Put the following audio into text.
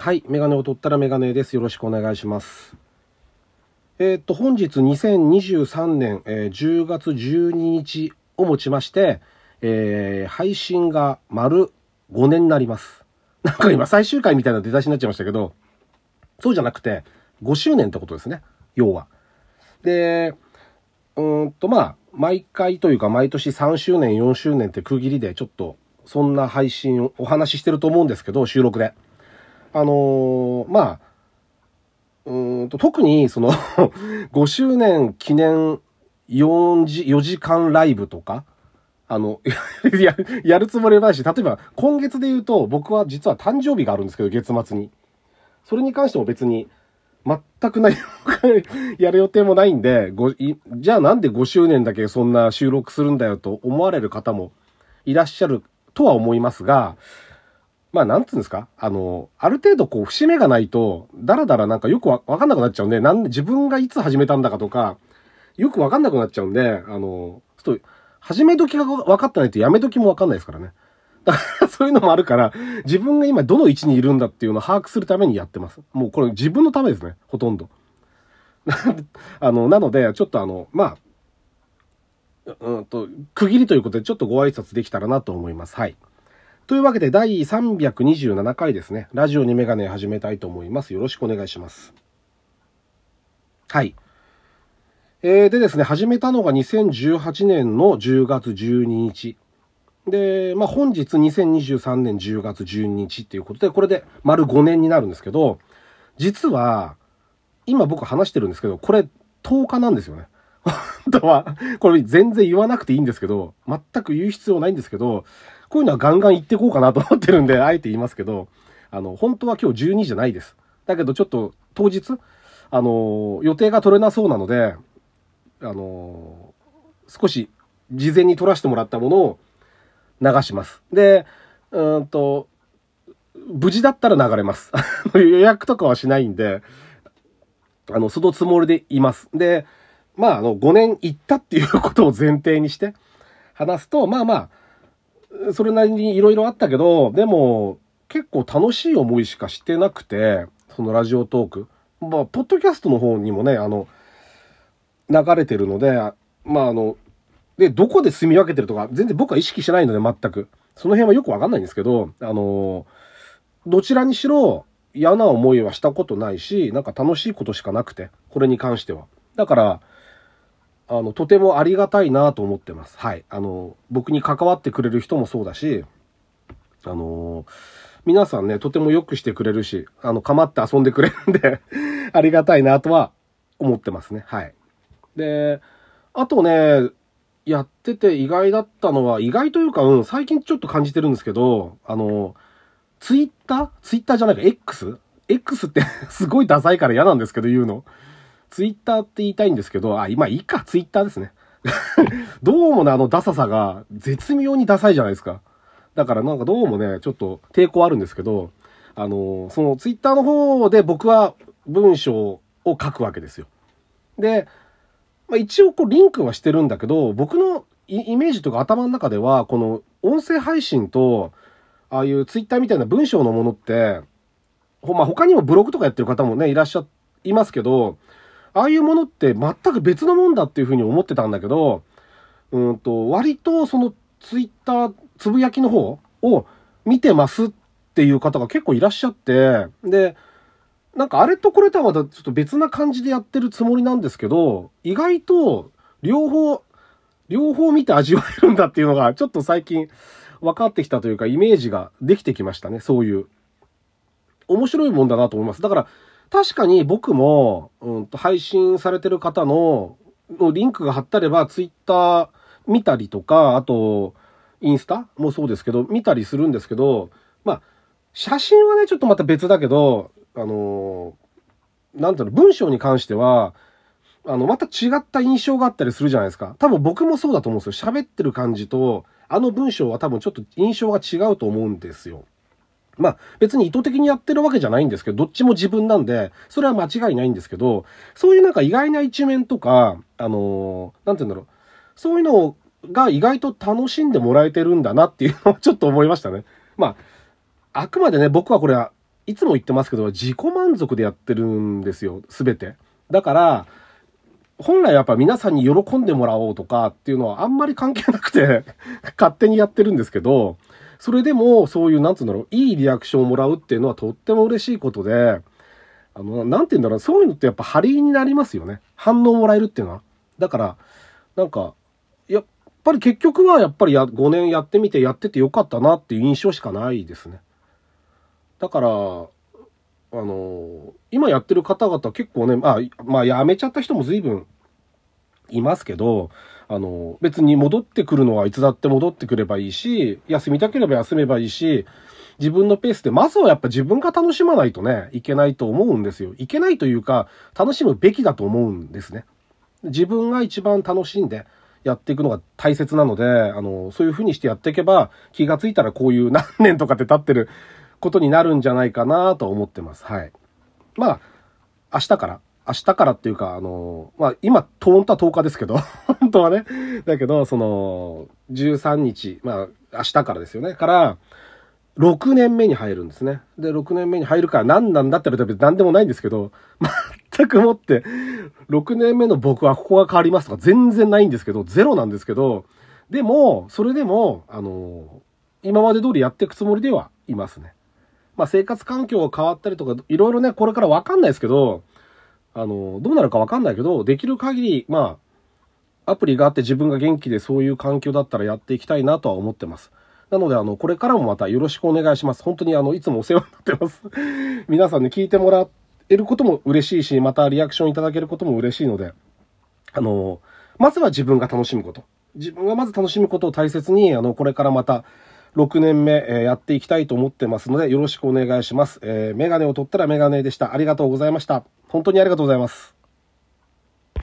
はい。メガネを取ったらメガネです。よろしくお願いします。えーっと、本日2023年、えー10月12日をもちまして、えー配信が丸5年になります。なんか今最終回みたいな出だしになっちゃいましたけど、そうじゃなくて、5周年ってことですね。要は。で、うんと、まあ、毎回というか毎年3周年、4周年って区切りでちょっと、そんな配信をお話ししてると思うんですけど、収録で。あのーまあ、うんと、特にその 5周年記念4時、4時間ライブとか、あの、ややるつもりはないし、例えば今月で言うと僕は実は誕生日があるんですけど、月末に。それに関しても別に全く何も やる予定もないんで、ごじゃあなんで5周年だけそんな収録するんだよと思われる方もいらっしゃるとは思いますが、まあ、なんつうんですか？あの、ある程度こう、節目がないと、だらだらなんかよくわかんなくなっちゃうんで、なんで自分がいつ始めたんだかとか、よくわかんなくなっちゃうんで、あの、ちょっと、始め時が分かってないとやめ時もわかんないですからね。だから、そういうのもあるから、自分が今どの位置にいるんだっていうのを把握するためにやってます。もうこれ自分のためですね、ほとんど。あの、なので、ちょっとあの、まあ、うんと、区切りということで、ちょっとご挨拶できたらなと思います。はい。というわけで、第327回ですね。ラジオにメガネ始めたいと思います。よろしくお願いします。はい。えー、でですね、始めたのが2018年の10月12日。で、まあ、本日2023年10月12日っていうことで、これで丸5年になるんですけど、実は、今僕話してるんですけど、これ10日なんですよね。本当は、これ全然言わなくていいんですけど、全く言う必要ないんですけど、こういうのはガンガン言ってこうかなと思ってるんで、あえて言いますけど、あの、本当は今日12じゃないです。だけどちょっと当日、あの、予定が取れなそうなので、あの、少し事前に取らせてもらったものを流します。で、うんと、無事だったら流れます。予約とかはしないんで、あの、そのつもりでいます。で、まあ、あの、5年行ったっていうことを前提にして話すと、まあまあ、それなりにいろいろあったけど、でも、結構楽しい思いしかしてなくて、そのラジオトーク。まあ、ポッドキャストの方にもね、あの、流れてるので、まああの、で、どこで住み分けてるとか、全然僕は意識してないので、全く。その辺はよくわかんないんですけど、あの、どちらにしろ嫌な思いはしたことないし、なんか楽しいことしかなくて、これに関しては。だから、あの、とてもありがたいなと思ってます。はい。あの、僕に関わってくれる人もそうだし、あの、皆さんね、とてもよくしてくれるし、あの、構って遊んでくれるんで、ありがたいなとは思ってますね。はい。で、あとね、やってて意外だったのは、意外というか、うん、最近ちょっと感じてるんですけど、あの、ツイッター？ツイッターじゃないか、X?X って すごいダサいから嫌なんですけど、言うの。ツイッターって言いたいんですけど、あ、今いいか、ツイッターですね。どうもね、あのダサさが絶妙にダサいじゃないですか。だからなんかどうもね、ちょっと抵抗あるんですけど、あの、そのツイッターの方で僕は文章を書くわけですよ。で、まあ、一応こうリンクはしてるんだけど、僕のイメージとか頭の中では、この音声配信と、ああいうツイッターみたいな文章のものって、まあ、他にもブログとかやってる方もね、いらっしゃいますけど、ああいうものって全く別のもんだっていうふうに思ってたんだけど、うんと、割とそのツイッター、つぶやきの方を見てますっていう方が結構いらっしゃって、で、なんかあれとこれとはまたちょっと別な感じでやってるつもりなんですけど、意外と両方、両方見て味わえるんだっていうのがちょっと最近分かってきたというかイメージができてきましたね、そういう。面白いもんだなと思います。だから確かに僕も、うん、と配信されてる方ののリンクが貼ってればツイッター見たりとか、あとインスタもそうですけど、見たりするんですけど、まあ、写真はね、ちょっとまた別だけど、あのーなんていうの、文章に関しては、あの、また違った印象があったりするじゃないですか。多分僕もそうだと思うんですよ。喋ってる感じと、あの文章は多分ちょっと印象が違うと思うんですよ。まあ別に意図的にやってるわけじゃないんですけど、どっちも自分なんで、それは間違いないんですけど、そういうなんか意外な一面とか、あのーなんて言うんだろう。そういうのが意外と楽しんでもらえてるんだなっていうのを ちょっと思いましたね。まあ、あくまでね、僕はこれはいつも言ってますけど、自己満足でやってるんですよ、すべて。だから、本来やっぱ皆さんに喜んでもらおうとかっていうのはあんまり関係なくて勝手にやってるんですけど、それでもそういう、なんつうんだろう、いいリアクションをもらうっていうのはとっても嬉しいことで、あの、なんて言うんだろう、そういうのってやっぱ張りになりますよね。反応もらえるっていうのは。だから、なんか、やっぱり結局はやっぱりや5年やってみてやっててよかったなっていう印象しかないですね。だから、あの、今やってる方々結構ね、まあ、まあ、辞めちゃった人も随分いますけど、あの、別に戻ってくるのはいつだって戻ってくればいいし、休みたければ休めばいいし、自分のペースで、まずはやっぱ自分が楽しまないとね、いけないと思うんですよ。いけないというか、楽しむべきだと思うんですね。自分が一番楽しんでやっていくのが大切なので、あの、そういう風にしてやっていけば、気がついたらこういう何年とかって経ってることになるんじゃないかなと思ってます。はい。まあ、明日から、明日からっていうか、あの、まあ、今、本当は10日ですけど、本当はね。だけど、その、13日、まあ、明日からですよね。から、6年目に入るんですね。で、6年目に入るから何なんだって言われたら何でもないんですけど、全くもって、6年目の僕はここが変わりますとか全然ないんですけど、ゼロなんですけど、でも、それでも、あの、今まで通りやっていくつもりではいますね。まあ、生活環境が変わったりとか、いろいろね、これからわかんないですけど、あの、どうなるかわかんないけど、できる限り、まあ、アプリがあって自分が元気でそういう環境だったらやっていきたいなとは思ってます。なので、あの、これからもまたよろしくお願いします。本当にあの、いつもお世話になってます。皆さんに聞いてもらえることも嬉しいし、またリアクションいただけることも嬉しいので、あの、まずは自分が楽しむこと。自分がまず楽しむことを大切に、あの、これからまた、6年目、え、やっていきたいと思ってますので、よろしくお願いします。えー、メガネを取ったらメガネでした。ありがとうございました。本当にありがとうございます。